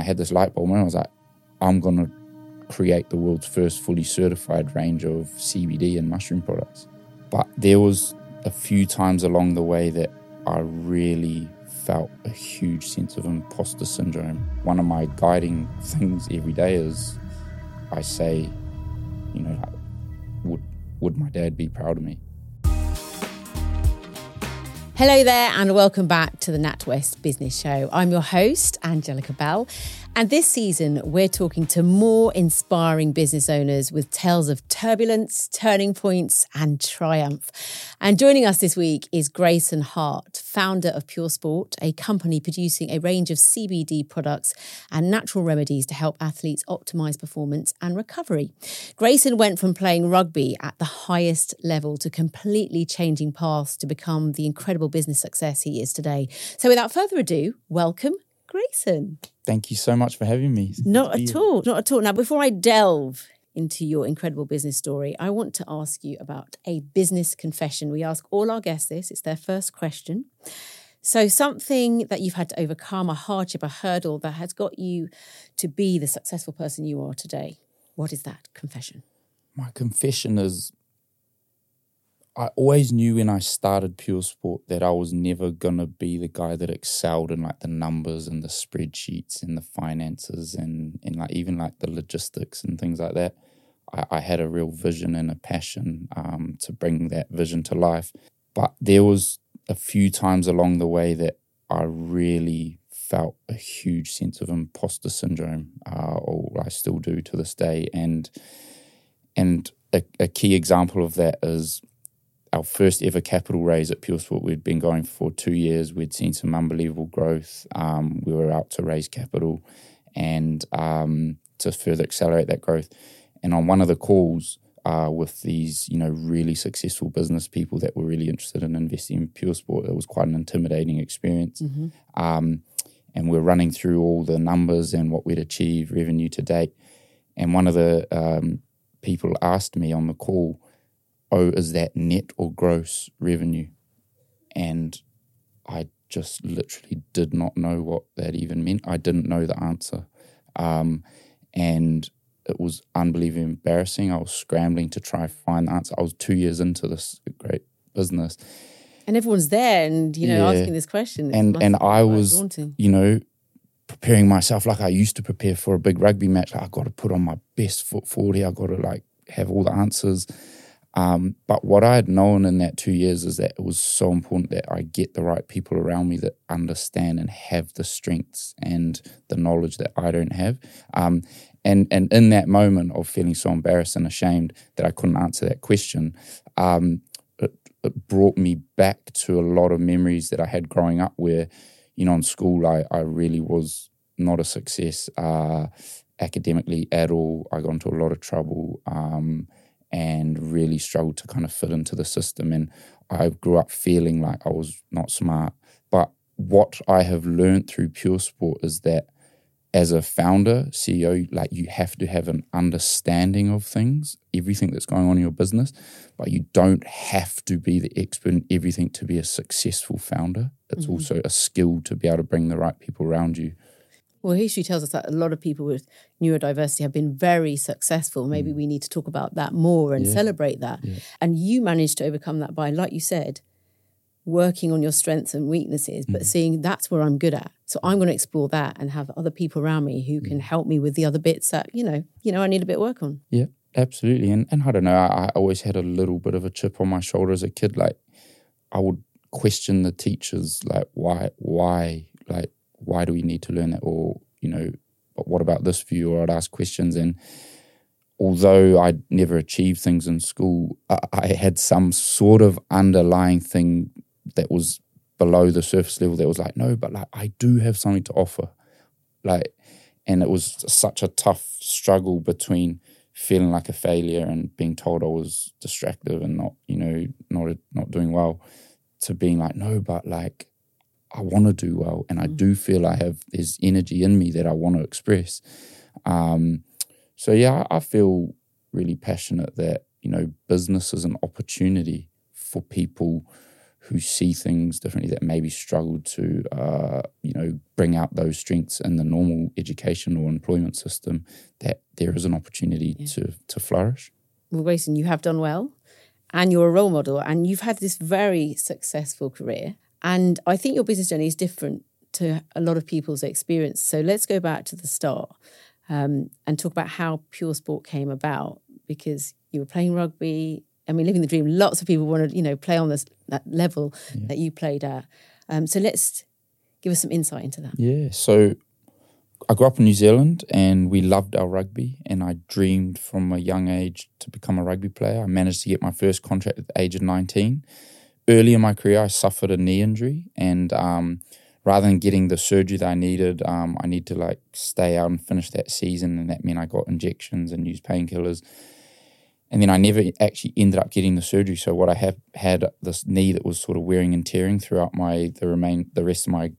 I had this light bulb and I was like, I'm going to create the world's first fully certified range of CBD and mushroom products. But there was a few times along the way that I really felt a huge sense of imposter syndrome. One of my guiding things every day is I say, you know, would would my dad be proud of me? Hello there, and welcome back to the NatWest Business Show. I'm your host, Angellica Bell, and this season, we're talking to more inspiring business owners with tales of turbulence, turning points, and triumph. And joining us this week is Grayson Hart, founder of Puresport, a company producing a range of CBD products and natural remedies to help athletes optimize performance and recovery. Grayson went from playing rugby at the highest level to completely changing paths to become the incredible business success he is today. So, without further ado, welcome, Grayson. Thank you so much for having me. Not at all. Not at all. Now, before I delve into your incredible business story, I want to ask you about a business confession. We ask all our guests this, it's their first question. So, something that you've had to overcome, a hardship, a hurdle that has got you to be the successful person you are today. What is that confession? My confession is I always knew when I started Puresport that I was never gonna be the guy that excelled in like the numbers and the spreadsheets and the finances and and like even like the logistics and things like that. I, I had a real vision and a passion um, to bring that vision to life. But there was a few times along the way that I really felt a huge sense of imposter syndrome, uh, or I still do to this day. And and a, a key example of that is our first ever capital raise at Puresport. We'd been going for two years. We'd seen some unbelievable growth. Um, we were out to raise capital and um, to further accelerate that growth. And on one of the calls uh, with these, you know, really successful business people that were really interested in investing in Puresport, it was quite an intimidating experience. Mm-hmm. Um, and we're running through all the numbers and what we'd achieved revenue to date. And one of the um, people asked me on the call, oh, is that net or gross revenue? And I just literally did not know what that even meant. I didn't know the answer. Um, and it was unbelievably embarrassing. I was scrambling to try find the answer. I was two years into this great business. And everyone's there and, you know, yeah. asking this question. And and I was, daunting. you know, preparing myself like I used to prepare for a big rugby match. Like, I got to put on my best foot forward here. I got to like have all the answers. Um, but what I had known in that two years is that it was so important that I get the right people around me that understand and have the strengths and the knowledge that I don't have. Um, and and in that moment of feeling so embarrassed and ashamed that I couldn't answer that question, um, it, it brought me back to a lot of memories that I had growing up where, you know, in school I, I really was not a success uh, academically at all. I got into a lot of trouble. Um, and really struggled to kind of fit into the system. And I grew up feeling like I was not smart. But what I have learned through Puresport is that as a founder, CEO, like you have to have an understanding of things, everything that's going on in your business, but you don't have to be the expert in everything to be a successful founder. It's mm-hmm. also a skill to be able to bring the right people around you well, history tells us that a lot of people with neurodiversity have been very successful. Maybe mm. we need to talk about that more and yeah. celebrate that. Yeah. And you managed to overcome that by, like you said, working on your strengths and weaknesses, mm. but seeing that's where I'm good at. So I'm going to explore that and have other people around me who can mm. help me with the other bits that, you know, you know, I need a bit of work on. Yeah, absolutely. And and I don't know, I, I always had a little bit of a chip on my shoulder as a kid. Like I would question the teachers, like why why like why do we need to learn that? Or, you know, what about this view? Or I'd ask questions. And although I'd never achieved things in school, I, I had some sort of underlying thing that was below the surface level that was like, no, but like I do have something to offer. Like, and it was such a tough struggle between feeling like a failure and being told I was distracted and not, you know, not not doing well, to being like, no, but like I want to do well, and I mm. do feel I have this energy in me that I want to express. Um, so yeah, I feel really passionate that you know business is an opportunity for people who see things differently that maybe struggle to, uh, you know, bring out those strengths in the normal education or employment system, that there is an opportunity yeah. to to flourish. Well, Grayson, you have done well, and you're a role model, and you've had this very successful career. And I think your business journey is different to a lot of people's experience. So let's go back to the start um, and talk about how Puresport came about because you were playing rugby I mean, living the dream. Lots of people want to, you know, play on this that level yeah. that you played at. Um, so let's give us some insight into that. Yeah. So I grew up in New Zealand, and we loved our rugby. And I dreamed from a young age to become a rugby player. I managed to get my first contract at the age of nineteen. Early in my career, I suffered a knee injury, and um, rather than getting the surgery that I needed, um, I need to like stay out and finish that season, and that meant I got injections and used painkillers and then I never actually ended up getting the surgery. So what I have had this knee that was sort of wearing and tearing throughout my the remain the rest of my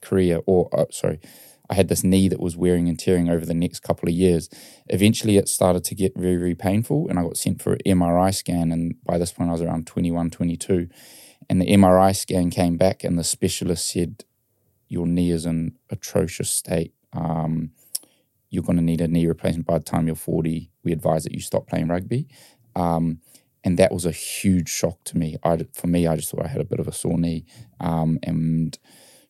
career, or uh, sorry, I had this knee that was wearing and tearing over the next couple of years. Eventually, it started to get very very painful, and I got sent for an MRI scan. And by this point, I was around 21, 22. and the MRI scan came back, and the specialist said, "Your knee is in atrocious state." Um, you're going to need a knee replacement by the time you're 40. We advise that you stop playing rugby. Um, and that was a huge shock to me. I, for me, I just thought I had a bit of a sore knee. Um, and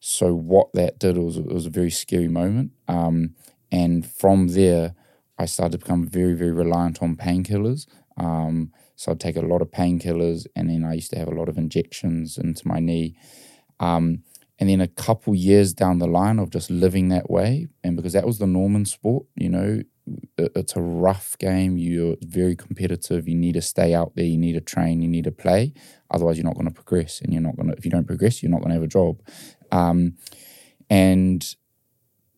so what that did was it was a very scary moment. Um, and from there, I started to become very, very reliant on painkillers. Um, so I'd take a lot of painkillers, and then I used to have a lot of injections into my knee. Um, and then a couple years down the line of just living that way and because that was the norm in sport you know it's a rough game you're very competitive you need to stay out there you need to train you need to play otherwise you're not going to progress and you're not going to if you don't progress you're not going to have a job um, and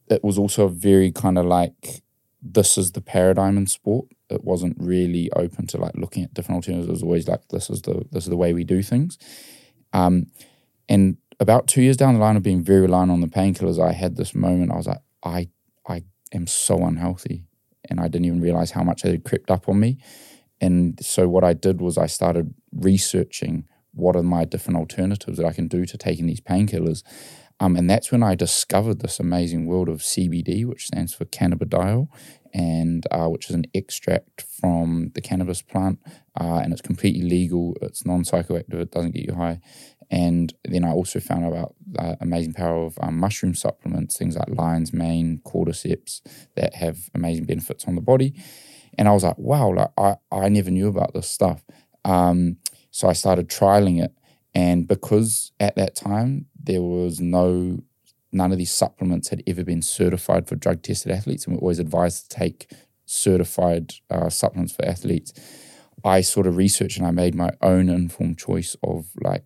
it was also very kind of like this is the paradigm in sport it wasn't really open to like looking at different alternatives it was always like this is the this is the way we do things um, and about two years down the line of being very reliant on the painkillers, I had this moment. I was like, I I am so unhealthy, and I didn't even realize how much it had crept up on me. And so what I did was I started researching what are my different alternatives that I can do to taking these painkillers. Um, and that's when I discovered this amazing world of CBD, which stands for cannabidiol, and uh, which is an extract from the cannabis plant, uh, and it's completely legal. It's non psychoactive. It doesn't get you high, and then I also found out about the amazing power of um, mushroom supplements, things like lion's mane, cordyceps, that have amazing benefits on the body. And I was like, wow, like I, I never knew about this stuff. Um, so I started trialing it. And because at that time there was no, none of these supplements had ever been certified for drug tested athletes, and we're always advised to take certified uh, supplements for athletes. I sort of researched and I made my own informed choice of like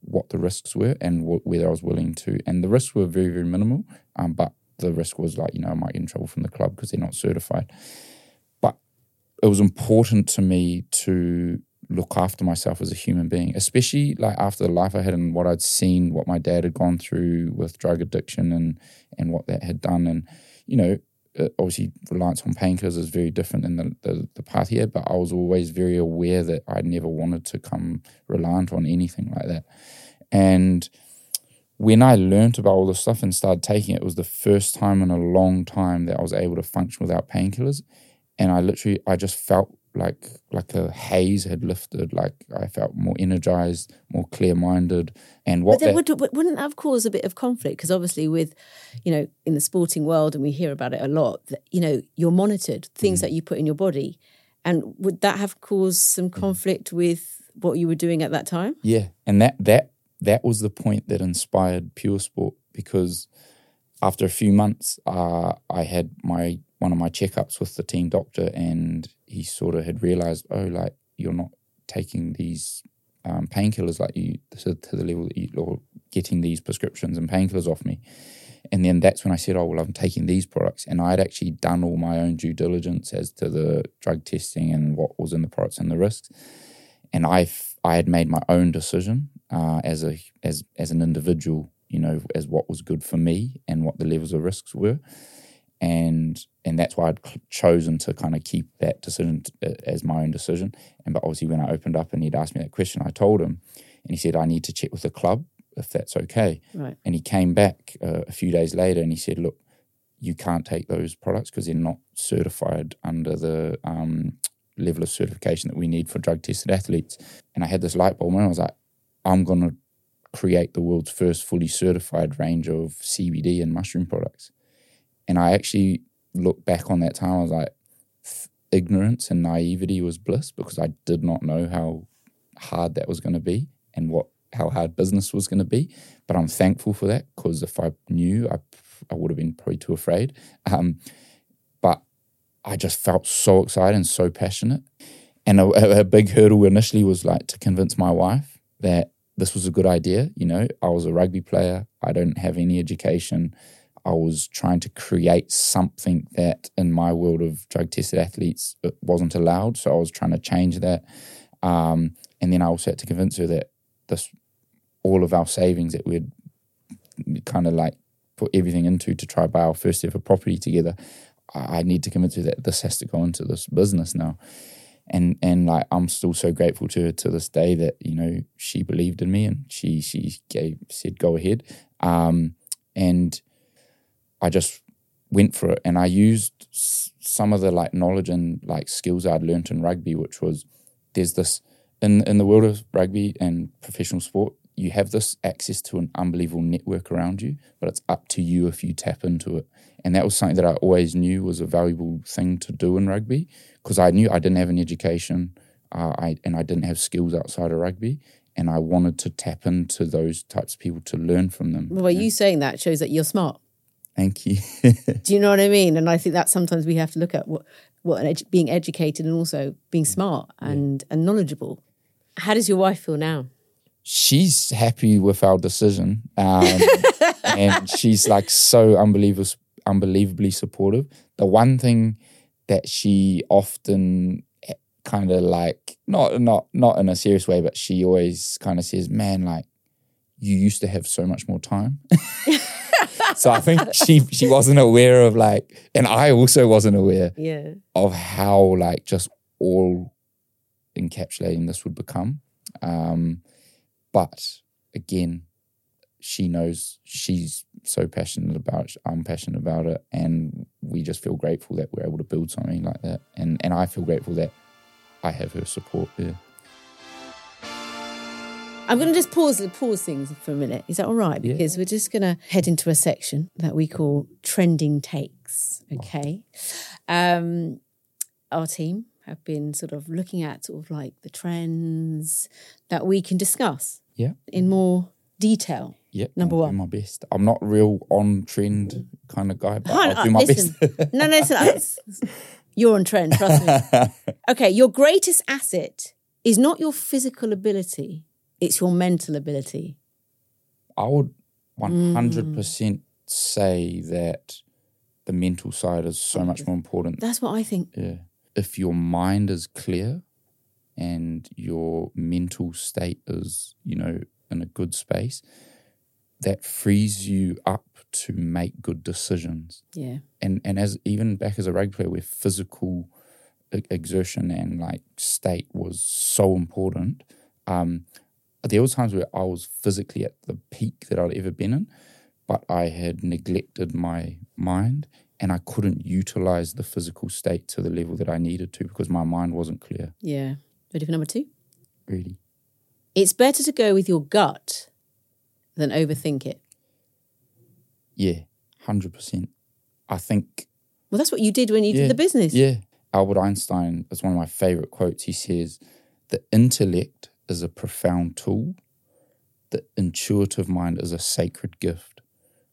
what the risks were and wh- whether I was willing to. And the risks were very, very minimal. Um, but the risk was like, you know, I might get in trouble from the club because they're not certified. But it was important to me to look after myself as a human being, especially like after the life I had and what I'd seen, what my dad had gone through with drug addiction and and what that had done. And, you know, uh, obviously reliance on painkillers is very different than the, the, the path here, but I was always very aware that I never wanted to come reliant on anything like that. And when I learned about all this stuff and started taking it, it was the first time in a long time that I was able to function without painkillers. And I literally, I just felt like like a haze had lifted. Like I felt more energized, more clear minded. And what? But then that, would, wouldn't that have caused a bit of conflict? Because obviously, with you know, in the sporting world, and we hear about it a lot. That, you know, you're monitored. Things mm. that you put in your body, and would that have caused some conflict with what you were doing at that time? Yeah, and that that that was the point that inspired Puresport because after a few months, uh, I had my one of my checkups with the team doctor, and he sort of had realized, oh, like you're not taking these um, painkillers like you to, to, the level that you're getting these prescriptions and painkillers off me. And then that's when I said, oh, well, I'm taking these products. And I had actually done all my own due diligence as to the drug testing and what was in the products and the risks. And I, I had made my own decision uh, as a as as an individual, you know, as what was good for me and what the levels of risks were and and that's why I'd chosen to kind of keep that decision t- uh, as my own decision. And but obviously, when I opened up and he'd asked me that question, I told him, and he said, I need to check with the club if that's okay. Right. And he came back uh, a few days later and he said, Look, you can't take those products because they're not certified under the um, level of certification that we need for drug tested athletes. And I had this light bulb and I was like, I'm going to create the world's first fully certified range of CBD and mushroom products. And I actually look back on that time, I was like, ignorance and naivety was bliss because I did not know how hard that was going to be and what how hard business was going to be. But I'm thankful for that because if I knew, I I would have been probably too afraid. Um, but I just felt so excited and so passionate. And a, a big hurdle initially was like to convince my wife that this was a good idea. You know, I was a rugby player. I don't have any education. I was trying to create something that in my world of drug tested athletes wasn't allowed. So I was trying to change that. Um, and then I also had to convince her that this all of our savings that we'd kind of like put everything into to try buy our first ever property together. I need to convince her that this has to go into this business now. And and like I'm still so grateful to her to this day that, you know, she believed in me and she she gave said go ahead. Um, and I just went for it and I used some of the like knowledge and like skills I'd learned in rugby, which was there's this in in the world of rugby and professional sport, you have this access to an unbelievable network around you, but it's up to you if you tap into it. And that was something that I always knew was a valuable thing to do in rugby because I knew I didn't have an education, uh, I and I didn't have skills outside of rugby, and I wanted to tap into those types of people to learn from them. Well, you saying that shows that you're smart. Thank you. Do you know what I mean? And I think that sometimes we have to look at what what edu- being educated and also being smart and and knowledgeable. How does your wife feel now? she's happy with our decision, um, and she's like so unbelievable, unbelievably supportive. The one thing that she often kind of like not not not in a serious way, but she always kind of says, "Man, like you used to have so much more time." so I think she she wasn't aware of like, and I also wasn't aware Yeah. of how like just all encapsulating this would become. Um, but again, she knows she's so passionate about it. I'm passionate about it. And we just feel grateful that we're able to build something like that. And, and I feel grateful that I have her support there. I'm going to just pause pause things for a minute. Is that all right? Yeah. Because we're just going to head into a section that we call trending takes. Okay. Um, our team have been sort of looking at sort of like the trends that we can discuss Yeah. in more detail. Yep. Number I'll one. Do my best. I'm not real on trend kind of guy, but Hon, I'll do uh, my listen. best. No, no, listen. You're on trend, trust me. Okay, your greatest asset is not your physical ability, it's your mental ability. I would 100% Mm. say that the mental side is so much more important That's what I think. Yeah. If your mind is clear and your mental state is, you know, in a good space, that frees you up to make good decisions. Yeah. And and as even back as a rugby player, where physical exertion and like state was so important, um, there were times where I was physically at the peak that I'd ever been in, but I had neglected my mind and I couldn't utilize the physical state to the level that I needed to because my mind wasn't clear, Yeah. Ready for number two? really. It's better to go with your gut than overthink it. Yeah, 100%. I think Well, that's what you did when you Yeah, did the business. Yeah. Albert Einstein is one of my favorite quotes. He says, The intellect is a profound tool, the intuitive mind is a sacred gift.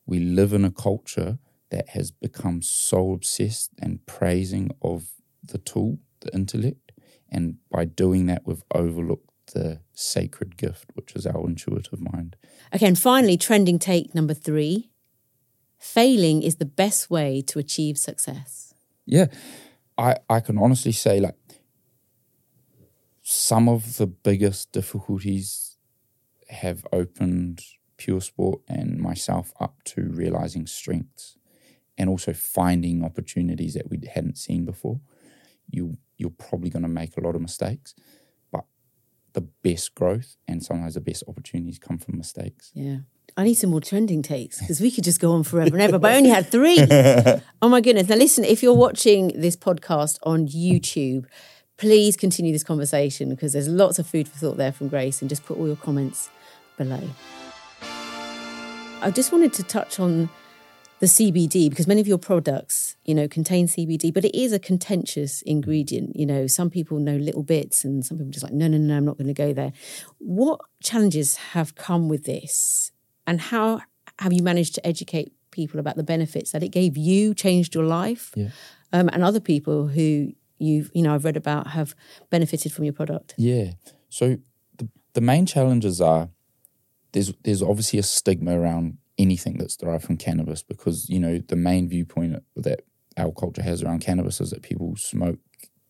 We live in a culture that has become so obsessed and praising of the tool, the intellect. And by doing that, we've overlooked the sacred gift, which is our intuitive mind. Okay, and finally, trending take number three failing is the best way to achieve success. Yeah, I I can honestly say like some of the biggest difficulties have opened Puresport and myself up to realizing strengths and also finding opportunities that we hadn't seen before. You you're probably going to make a lot of mistakes, but the best growth and sometimes the best opportunities come from mistakes. Yeah. I need some more trending takes because we could just go on forever and ever, but I only had three. oh my goodness. Now, listen, if you're watching this podcast on YouTube, please continue this conversation because there's lots of food for thought there from Grayson just put all your comments below. I just wanted to touch on the CBD because many of your products, you know, contain CBD, but it is a contentious ingredient. You know, some people know little bits and some people just like, no, no, no, I'm not going to go there. What challenges have come with this and how have you managed to educate people about the benefits that it gave you, changed your life, Yeah. um, and other people who you've, you know, I've read about have benefited from your product? Yeah. So the the main challenges are there's there's obviously a stigma around anything that's derived from cannabis because you know the main viewpoint that our culture has around cannabis is that people smoke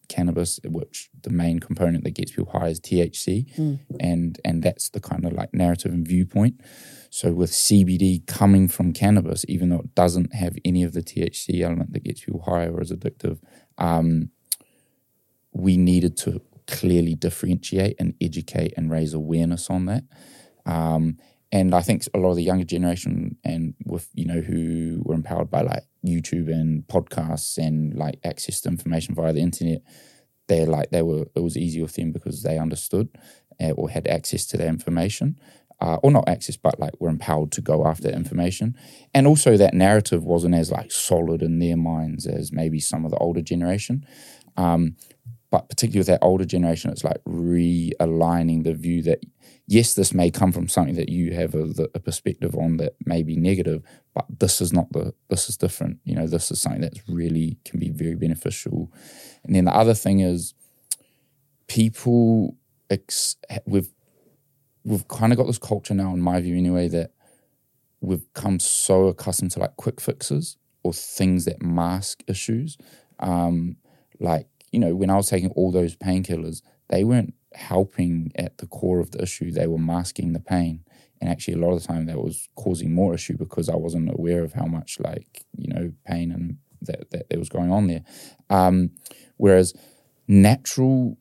cannabis, which the main component that gets people high is THC, and and that's the kind of like narrative and viewpoint. So with CBD coming from cannabis, even though it doesn't have any of the THC element that gets people high or is addictive, um, we needed to clearly differentiate and educate and raise awareness on that. Um, and I think a lot of the younger generation and with you know who were empowered by like YouTube and podcasts and like access to information via the internet, they're like they were it was easy for them because they understood uh, or had access to that information. Uh, or not access, but like were empowered to go after information, and also that narrative wasn't as like solid in their minds as maybe some of the older generation. Um, but particularly with that older generation, it's like realigning the view that yes, this may come from something that you have a, a perspective on that may be negative, but this is not the this is different. You know, this is something that's really can be very beneficial. And then the other thing is people ex- we've we've kind of got this culture now, in my view anyway, that we've come so accustomed to like quick fixes or things that mask issues. Um, like, you know, when I was taking all those painkillers, they weren't helping at the core of the issue. They were masking the pain. And actually, a lot of the time, that was causing more issue because I wasn't aware of how much, like, you know, pain and that, that was going on there. Um, whereas natural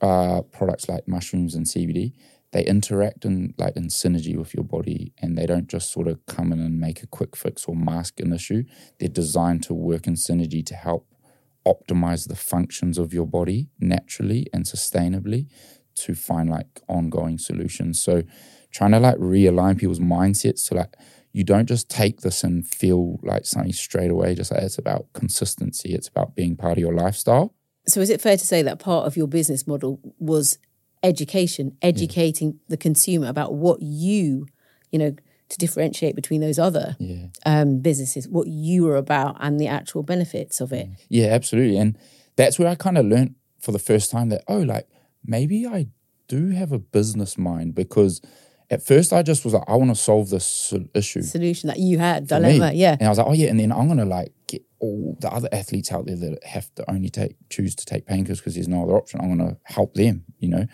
uh, products like mushrooms and CBD, they interact in like in synergy with your body and they don't just sort of come in and make a quick fix or mask an issue. They're designed to work in synergy to help optimize the functions of your body naturally and sustainably to find like ongoing solutions. So trying to like realign people's mindsets to like you don't just take this and feel like something straight away. Just like it's about consistency. It's about being part of your lifestyle. So, is it fair to say that part of your business model was education, educating the consumer about what you, you know, to differentiate between those other Yeah. um, businesses, what you were about, and the actual benefits of it? Yeah, absolutely. And that's where I kind of learned for the first time that, oh, like maybe I do have a business mind because at first I just was like, I want to solve this issue. Solution that you had, me. dilemma, yeah. And I was like, oh, yeah. And then I'm going to like get all the other athletes out there that have to only take, choose to take painkillers because there's no other option. I'm going to help them, you know?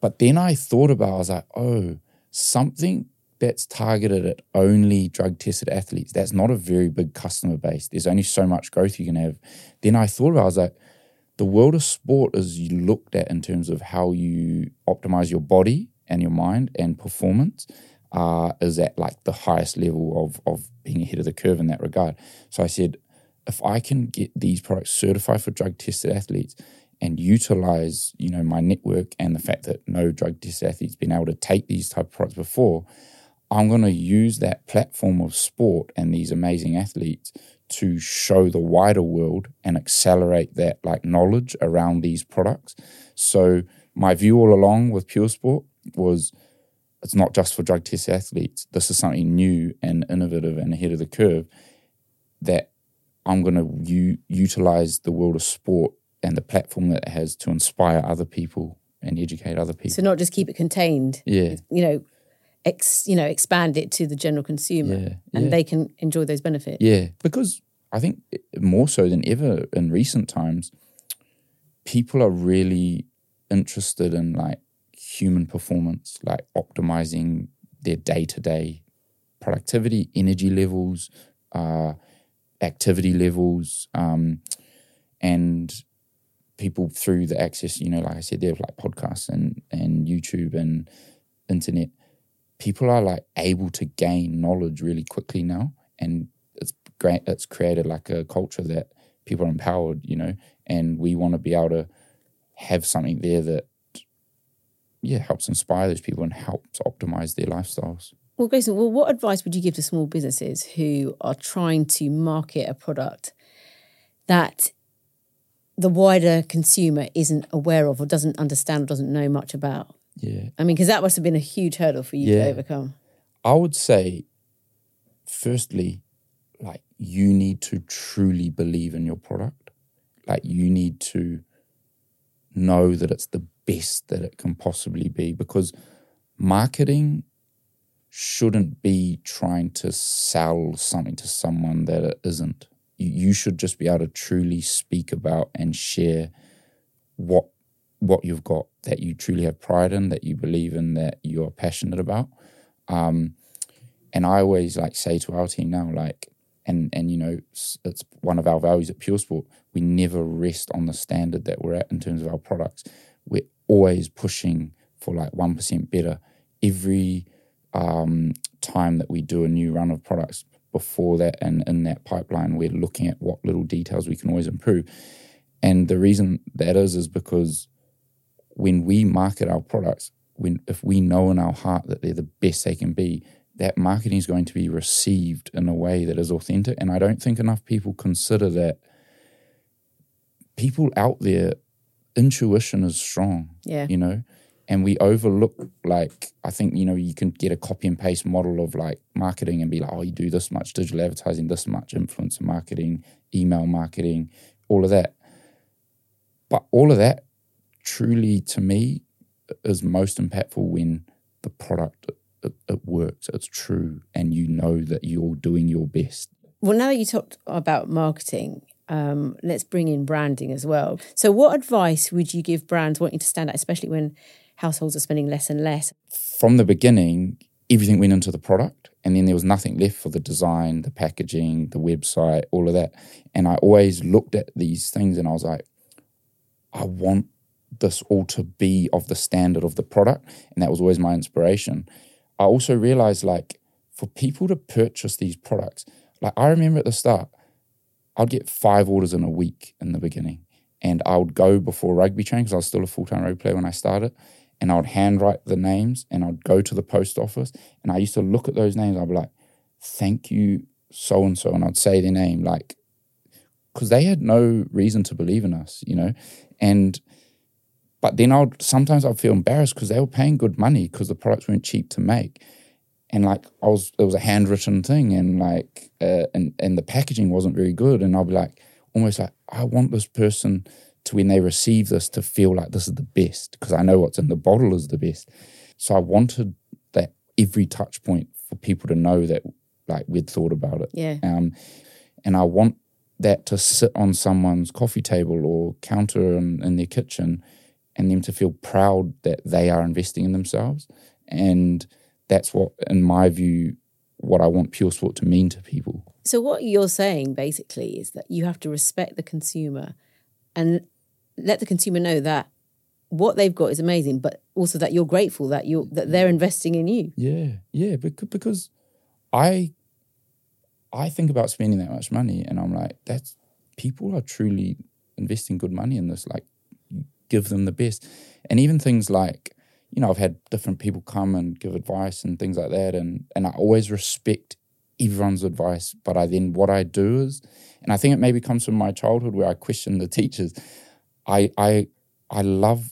But then I thought about, I was like, oh, something that's targeted at only drug tested athletes, that's not a very big customer base. There's only so much growth you can have. Then I thought about, I was like, the world of sport is looked at in terms of how you optimize your body and your mind and performance uh, is at like the highest level of of being ahead of the curve in that regard. So I said, if I can get these products certified for drug tested athletes and utilize, you know, my network and the fact that no drug tested athletes been able to take these type of products before, I'm going to use that platform of sport and these amazing athletes to show the wider world and accelerate that like knowledge around these products. So my view all along with Puresport was it's not just for drug test athletes. This is something new and innovative and ahead of the curve that I'm going to u- utilize the world of sport and the platform that it has to inspire other people and educate other people. So not just keep it contained, yeah, you know, ex, you know, expand it to the general consumer, yeah, and yeah. they can enjoy those benefits. Yeah, because I think more so than ever in recent times, people are really interested in like human performance, like optimizing their day to day productivity, energy levels, uh, activity levels, um, and people through the access, you know, like I said, there like podcasts and and YouTube and internet. People are like able to gain knowledge really quickly now, and it's great. It's created like a culture that people are empowered, you know, and we want to be able to have something there that yeah helps inspire those people and helps optimize their lifestyles. Well, Grayson, well, what advice would you give to small businesses who are trying to market a product that the wider consumer isn't aware of or doesn't understand or doesn't know much about? Yeah. I mean, because that must have been a huge hurdle for you Yeah. to overcome. I would say, firstly, like you need to truly believe in your product. Like you need to know that it's the best that it can possibly be because marketing shouldn't be trying to sell something to someone that it isn't. You, you should just be able to truly speak about and share what what you've got that you truly have pride in, that you believe in, that you're passionate about. Um, and I always like say to our team now, like, and and you know, it's, one of our values at Puresport. We never rest on the standard that we're at in terms of our products. We're always pushing for like one percent better every um, time that we do a new run of products. Before that, and in that pipeline, we're looking at what little details we can always improve. And the reason that is is because when we market our products, when if we know in our heart that they're the best they can be, that marketing is going to be received in a way that is authentic. And I don't think enough people consider that people out there, intuition is strong, Yeah. you know, and we overlook like I think you know you can get a copy and paste model of like marketing and be like, oh, you do this much digital advertising, this much influencer marketing, email marketing, all of that. But all of that truly to me is most impactful when the product it, it works, it's true, and you know that you're doing your best. Well, now that you talked about marketing, um, let's bring in branding as well. So, what advice would you give brands wanting to stand out, especially when households are spending less and less? From the beginning, everything went into the product, and then there was nothing left for the design, the packaging, the website, all of that. And I always looked at these things and I was like, I want this all to be of the standard of the product. And that was always my inspiration. I also realized like for people to purchase these products, like I remember at the start, I'd get five orders in a week in the beginning. And I would go before rugby training because I was still a full time rugby player when I started. And I would handwrite the names and I'd go to the post office. And I used to look at those names. I'd be like, thank you, so and so. And I'd say their name, like, because they had no reason to believe in us, you know? And, but then I'd sometimes I'd feel embarrassed because they were paying good money because the products weren't cheap to make. And like I was, it was a handwritten thing, and like, uh, and and the packaging wasn't very good. And I'll be like, almost like, I want this person to when they receive this to feel like this is the best because I know what's in the bottle is the best. So I wanted that every touch point for people to know that like we'd thought about it. Yeah. Um, and I want that to sit on someone's coffee table or counter in, in their kitchen and them to feel proud that they are investing in themselves. And that's what, in my view, what I want Puresport to mean to people. So, what you're saying basically is that you have to respect the consumer and let the consumer know that what they've got is amazing, but also that you're grateful that you that they're investing in you. Yeah, yeah, because, because I I think about spending that much money, and I'm like, that's people are truly investing good money in this. Like, give them the best, and even things like, you know, I've had different people come and give advice and things like that, and and I always respect everyone's advice. But I then what I do is, and I think it maybe comes from my childhood where I question the teachers. I I I love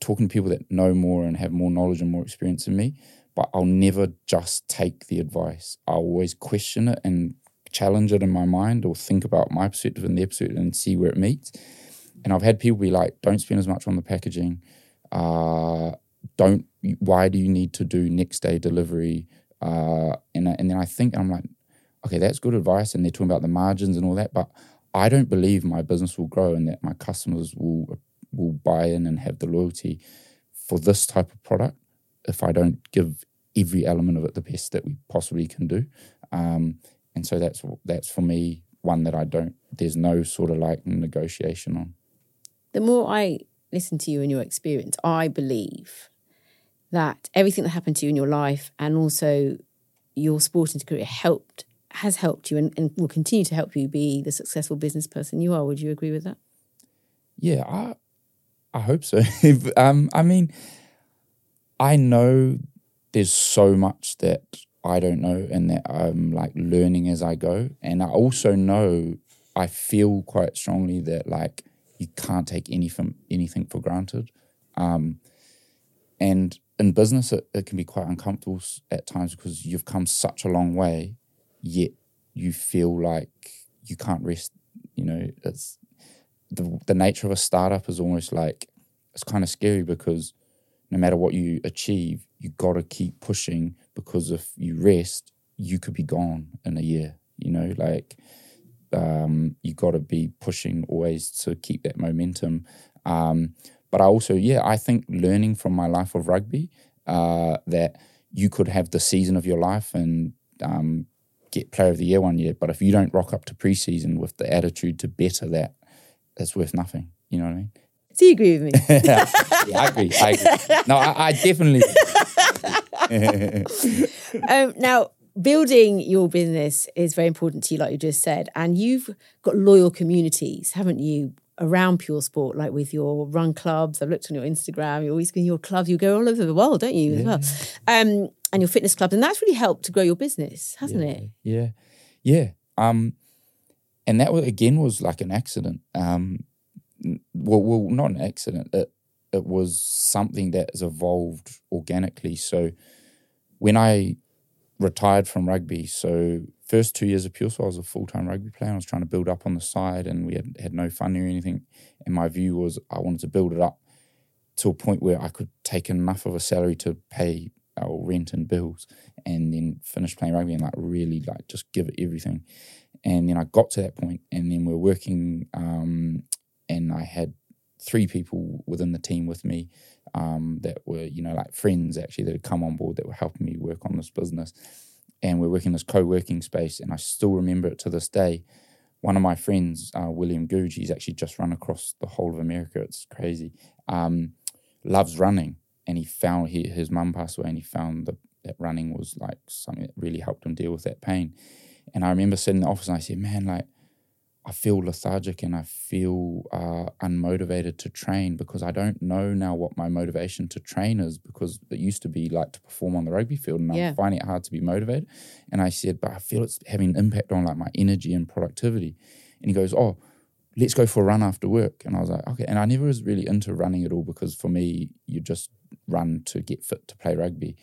talking to people that know more and have more knowledge and more experience than me but I'll never just take the advice. I'll always question it and challenge it in my mind or think about my perspective and their perspective and see where it meets. And I've had people be like, don't spend as much on the packaging. Uh, don't, why do you need to do next day delivery? Uh, and, and then I think, I'm like, okay, that's good advice. And they're talking about the margins and all that. But I don't believe my business will grow and that my customers will, will buy in and have the loyalty for this type of product if I don't give every element of it the best that we possibly can do. Um, and so that's that's for me one that I don't. There's no sort of like negotiation on. The more I listen to you and your experience, I believe that everything that happened to you in your life and also your sporting career helped has helped you and, and will continue to help you be the successful business person you are. Would you agree with that? Yeah, I I hope so. um, I mean, I know there's so much that I don't know and that I'm like learning as I go. And I also know I feel quite strongly that like you can't take anything anything for granted. Um, and in business, it, it can be quite uncomfortable at times because you've come such a long way, yet you feel like you can't rest. You know, it's the the nature of a startup is almost like it's kind of scary because no matter what you achieve, you got to keep pushing because if you rest, you could be gone in a year. You know, like um, you got to be pushing always to keep that momentum. Um, but I also, yeah, I think learning from my life of rugby uh, that you could have the season of your life and um, get player of the year one year, but if you don't rock up to preseason with the attitude to better that, it's worth nothing. You know what I mean? Do you agree with me? yeah, I agree. I agree. No, I, I definitely. um, now, building your business is very important to you, like you just said, and you've got loyal communities, haven't you? Around Puresport, like with your run clubs. I've looked on your Instagram. You're always in your clubs. You go all over the world, don't you, yeah. as well? Um, and your fitness clubs, and that's really helped to grow your business, hasn't yeah. it? Yeah, yeah. Um, and that was, again was like an accident. Um, well, well, not an accident. It it was something that has evolved organically. So when I retired from rugby, so first two years of Pure I was a full time rugby player. I was trying to build up on the side, and we had had no funding or anything. And my view was I wanted to build it up to a point where I could take enough of a salary to pay our rent and bills, and then finish playing rugby and like really like just give it everything. And then I got to that point, and then we're working um, and I had three people within the team with me um, that were, you know, like friends actually that had come on board that were helping me work on this business. And we're working this co-working space, and I still remember it to this day. One of my friends, uh, William Googe, he's actually just run across the whole of America. It's crazy. Um, loves running, and he found he, his mum passed away, and he found that running was like something that really helped him deal with that pain. And I remember sitting in the office, and I said, "Man, like." I feel lethargic and I feel uh, unmotivated to train because I don't know now what my motivation to train is because it used to be like to perform on the rugby field and yeah. I'm finding it hard to be motivated. And I said, but I feel it's having an impact on like my energy and productivity. And he goes, oh, let's go for a run after work. And I was like, okay. And I never was really into running at all because for me, you just run to get fit to play rugby,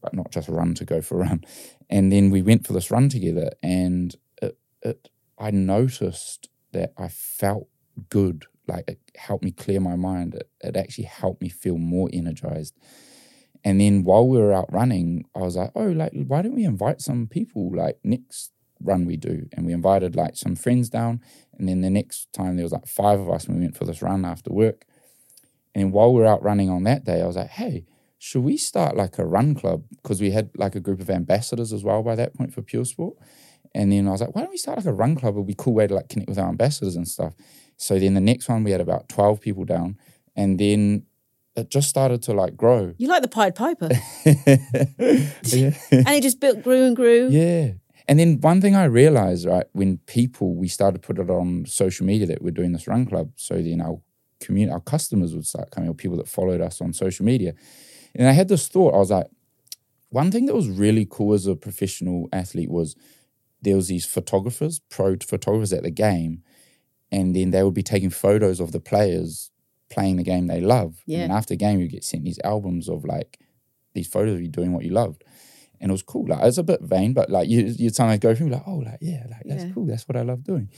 but not just run to go for a run. And then we went for this run together and it, it I noticed that I felt good. Like it helped me clear my mind. It, it actually helped me feel more energized. And then while we were out running, I was like, oh, like, why don't we invite some people like next run we do? And we invited like some friends down. And then the next time there was like five of us and we went for this run after work. And while we were out running on that day, I was like, hey, should we start like a run club? Because we had like a group of ambassadors as well by that point for Puresport. And then I was like, why don't we start like a run club? It would be a cool way to like connect with our ambassadors and stuff. So then the next one we had about 12 people down. And then it just started to like grow. You like the Pied Piper. yeah. and it just built, grew and grew. Yeah. And then one thing I realized, right, when people, we started to put it on social media that we're doing this run club. So then our community, our customers would start coming, or people that followed us on social media. And I had this thought, I was like, one thing that was really cool as a professional athlete was there was these photographers, pro photographers at the game, and then they would be taking photos of the players playing the game they love. Yeah. And after the game, you get sent these albums of like these photos of you doing what you loved. And it was cool. Like it was a bit vain, but like you you'd sometimes go through like, oh, like, yeah, like that's yeah. cool. That's what I love doing.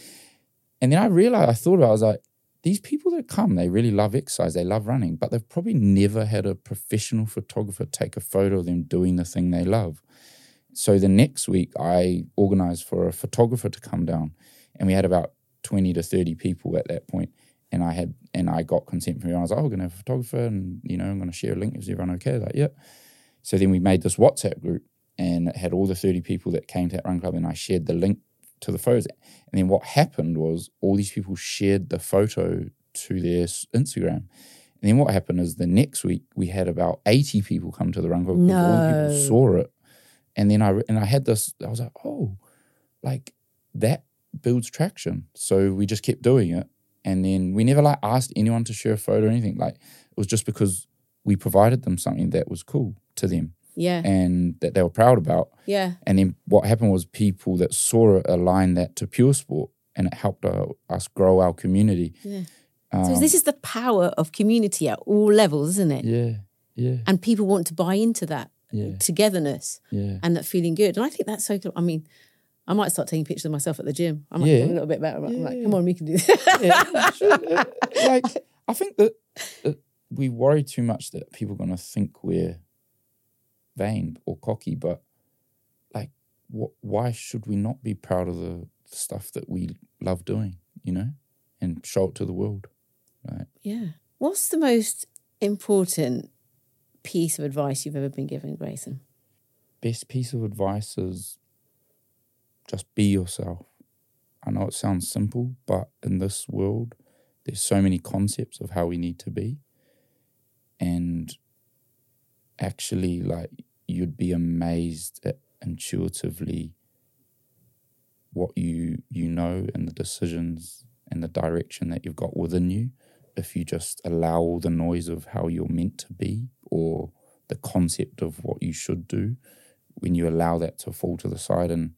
And then I realized, I thought about it, I was like, these people that come, they really love exercise, they love running, but they've probably never had a professional photographer take a photo of them doing the thing they love. So the next week, I organized for a photographer to come down, and we had about 20 to 30 people at that point. And I had, and I got consent from everyone. I was like, oh, we're going to have a photographer, and, you know, I'm going to share a link. Is everyone okay? Like, yeah. So then we made this WhatsApp group, and it had all the 30 people that came to that run club, and I shared the link to the photos. And then what happened was all these people shared the photo to their Instagram. And then what happened is the next week we had about 80 people come to the run club because all the No. people saw it. And then I and I had this, I was like, oh, like that builds traction. So we just kept doing it. And then we never like asked anyone to share a photo or anything. Like it was just because we provided them something that was cool to them Yeah. and that they were proud about. Yeah. And then what happened was people that saw it aligned that to Puresport and it helped uh, us grow our community. Yeah. Um, So this is the power of community at all levels, isn't it? yeah, yeah, And people want to buy into that yeah, togetherness yeah. and that feeling good. And I think that's so cool. I mean, I might start taking pictures of myself at the gym. I might Yeah. feel a little bit better. I'm like, come on, we can do this. yeah, sure. Uh, like I think that, that we worry too much that people are going to think we're vain or cocky, but like, what? Why should we not be proud of the stuff that we love doing? You know, and show it to the world. Right? yeah. What's the most important piece of advice you've ever been given, Grayson? Best piece of advice is just be yourself. I know it sounds simple, but in this world, there's so many concepts of how we need to be. And actually, like, you'd be amazed at intuitively what you you know and the decisions and the direction that you've got within you if you just allow all the noise of how you're meant to be or the concept of what you should do when you allow that to fall to the side and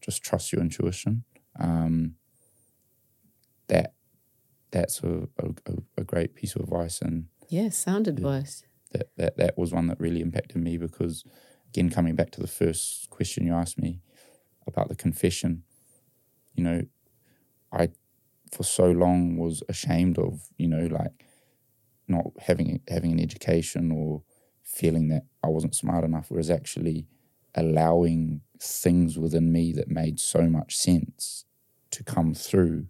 just trust your intuition um, that that's a, a, a- great piece of advice and Yeah, sound advice. that, that that was one that really impacted me because again coming back to the first question you asked me about the confession you know i for so long was ashamed of you know like not having having an education or feeling that i wasn't smart enough whereas actually allowing things within me that made so much sense to come through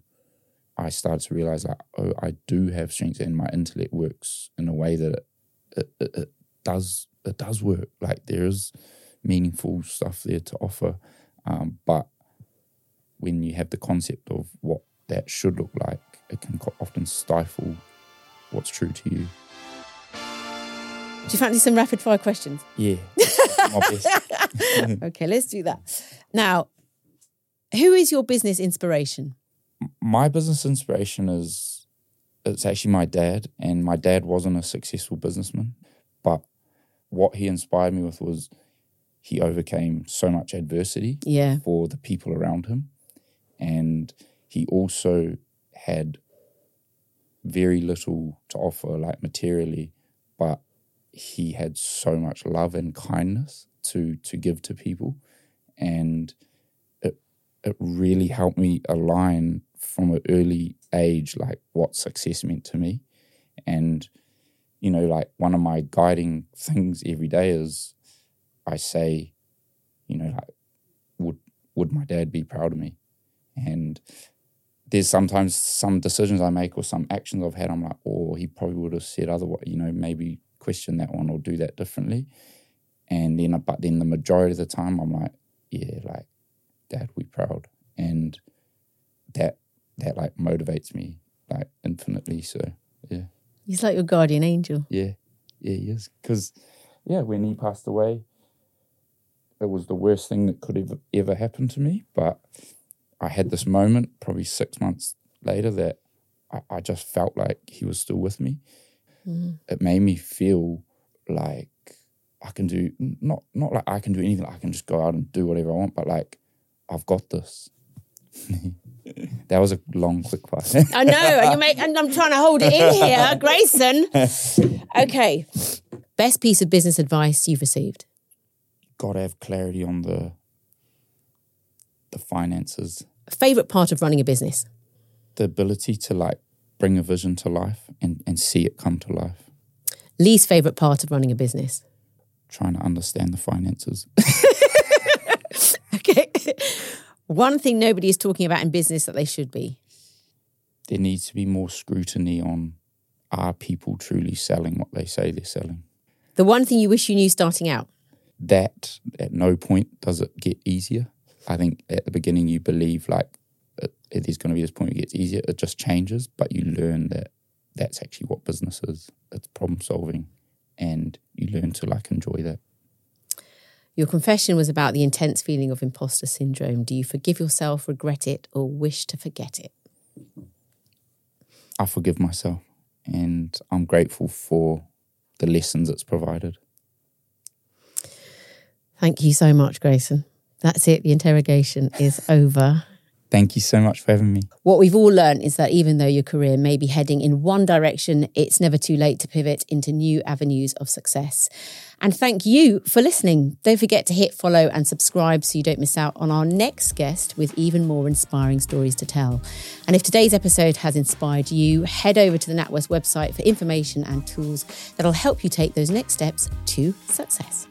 i started to realize like oh i do have strengths and my intellect works in a way that it it, it, it does it does work. Like there is meaningful stuff there to offer, um, but when you have the concept of what that should look like, it can often stifle what's true to you. Do you fancy some rapid fire questions? Yeah. Okay, let's do that. Now, who is your business inspiration? my business inspiration is it's actually my dad and my dad wasn't a successful businessman but what he inspired me with was he overcame so much adversity Yeah. for the people around him and he also had very little to offer like materially but he had so much love and kindness to to give to people. And it it really helped me align from an early age like what success meant to me. And you know like one of my guiding things every day is i say you know like would would my dad be proud of me? And there's sometimes some decisions i make or some actions i've had i'm like oh he probably would have said otherwise you know maybe question that one or do that differently. And then but then the majority of the time i'm like yeah like dad we proud and that that like motivates me like infinitely so yeah. He's like your guardian angel. yeah. Yeah he is. Because yeah when he passed away it was the worst thing that could ever ever happen to me but i had this moment probably six months later that i, I just felt like he was still with me. Mm. It made me feel like i can do not not like i can do anything. I can just go out and do whatever i want but like i've got this. That was a long quick pass I know, and you make, and I'm trying to hold it in here, Grayson. Okay, best piece of business advice you've received. got to have clarity on the the finances Favorite part of running a business. the ability to like bring a vision to life and, and see it come to life Least favorite part of running a business. trying to understand the finances Okay. One thing nobody is talking about in business that they should be. there needs to be more scrutiny on are people truly selling what they say they're selling The one thing you wish you knew starting out. that at no point does it get easier i think at the beginning you believe like it, there's going to be this point where it gets easier. It just changes, but you learn that that's actually what business is. It's problem solving, and you learn to like enjoy that. Your confession was about the intense feeling of imposter syndrome. Do you forgive yourself, regret it, or wish to forget it? I forgive myself, and I'm grateful for the lessons it's provided. Thank you so much, Grayson. That's it. The interrogation is over. Thank you so much for having me. What we've all learned is that even though your career may be heading in one direction, it's never too late to pivot into new avenues of success. And thank you for listening. Don't forget to hit follow and subscribe so you don't miss out on our next guest with even more inspiring stories to tell. And if today's episode has inspired you, head over to the NatWest website for information and tools that'll help you take those next steps to success.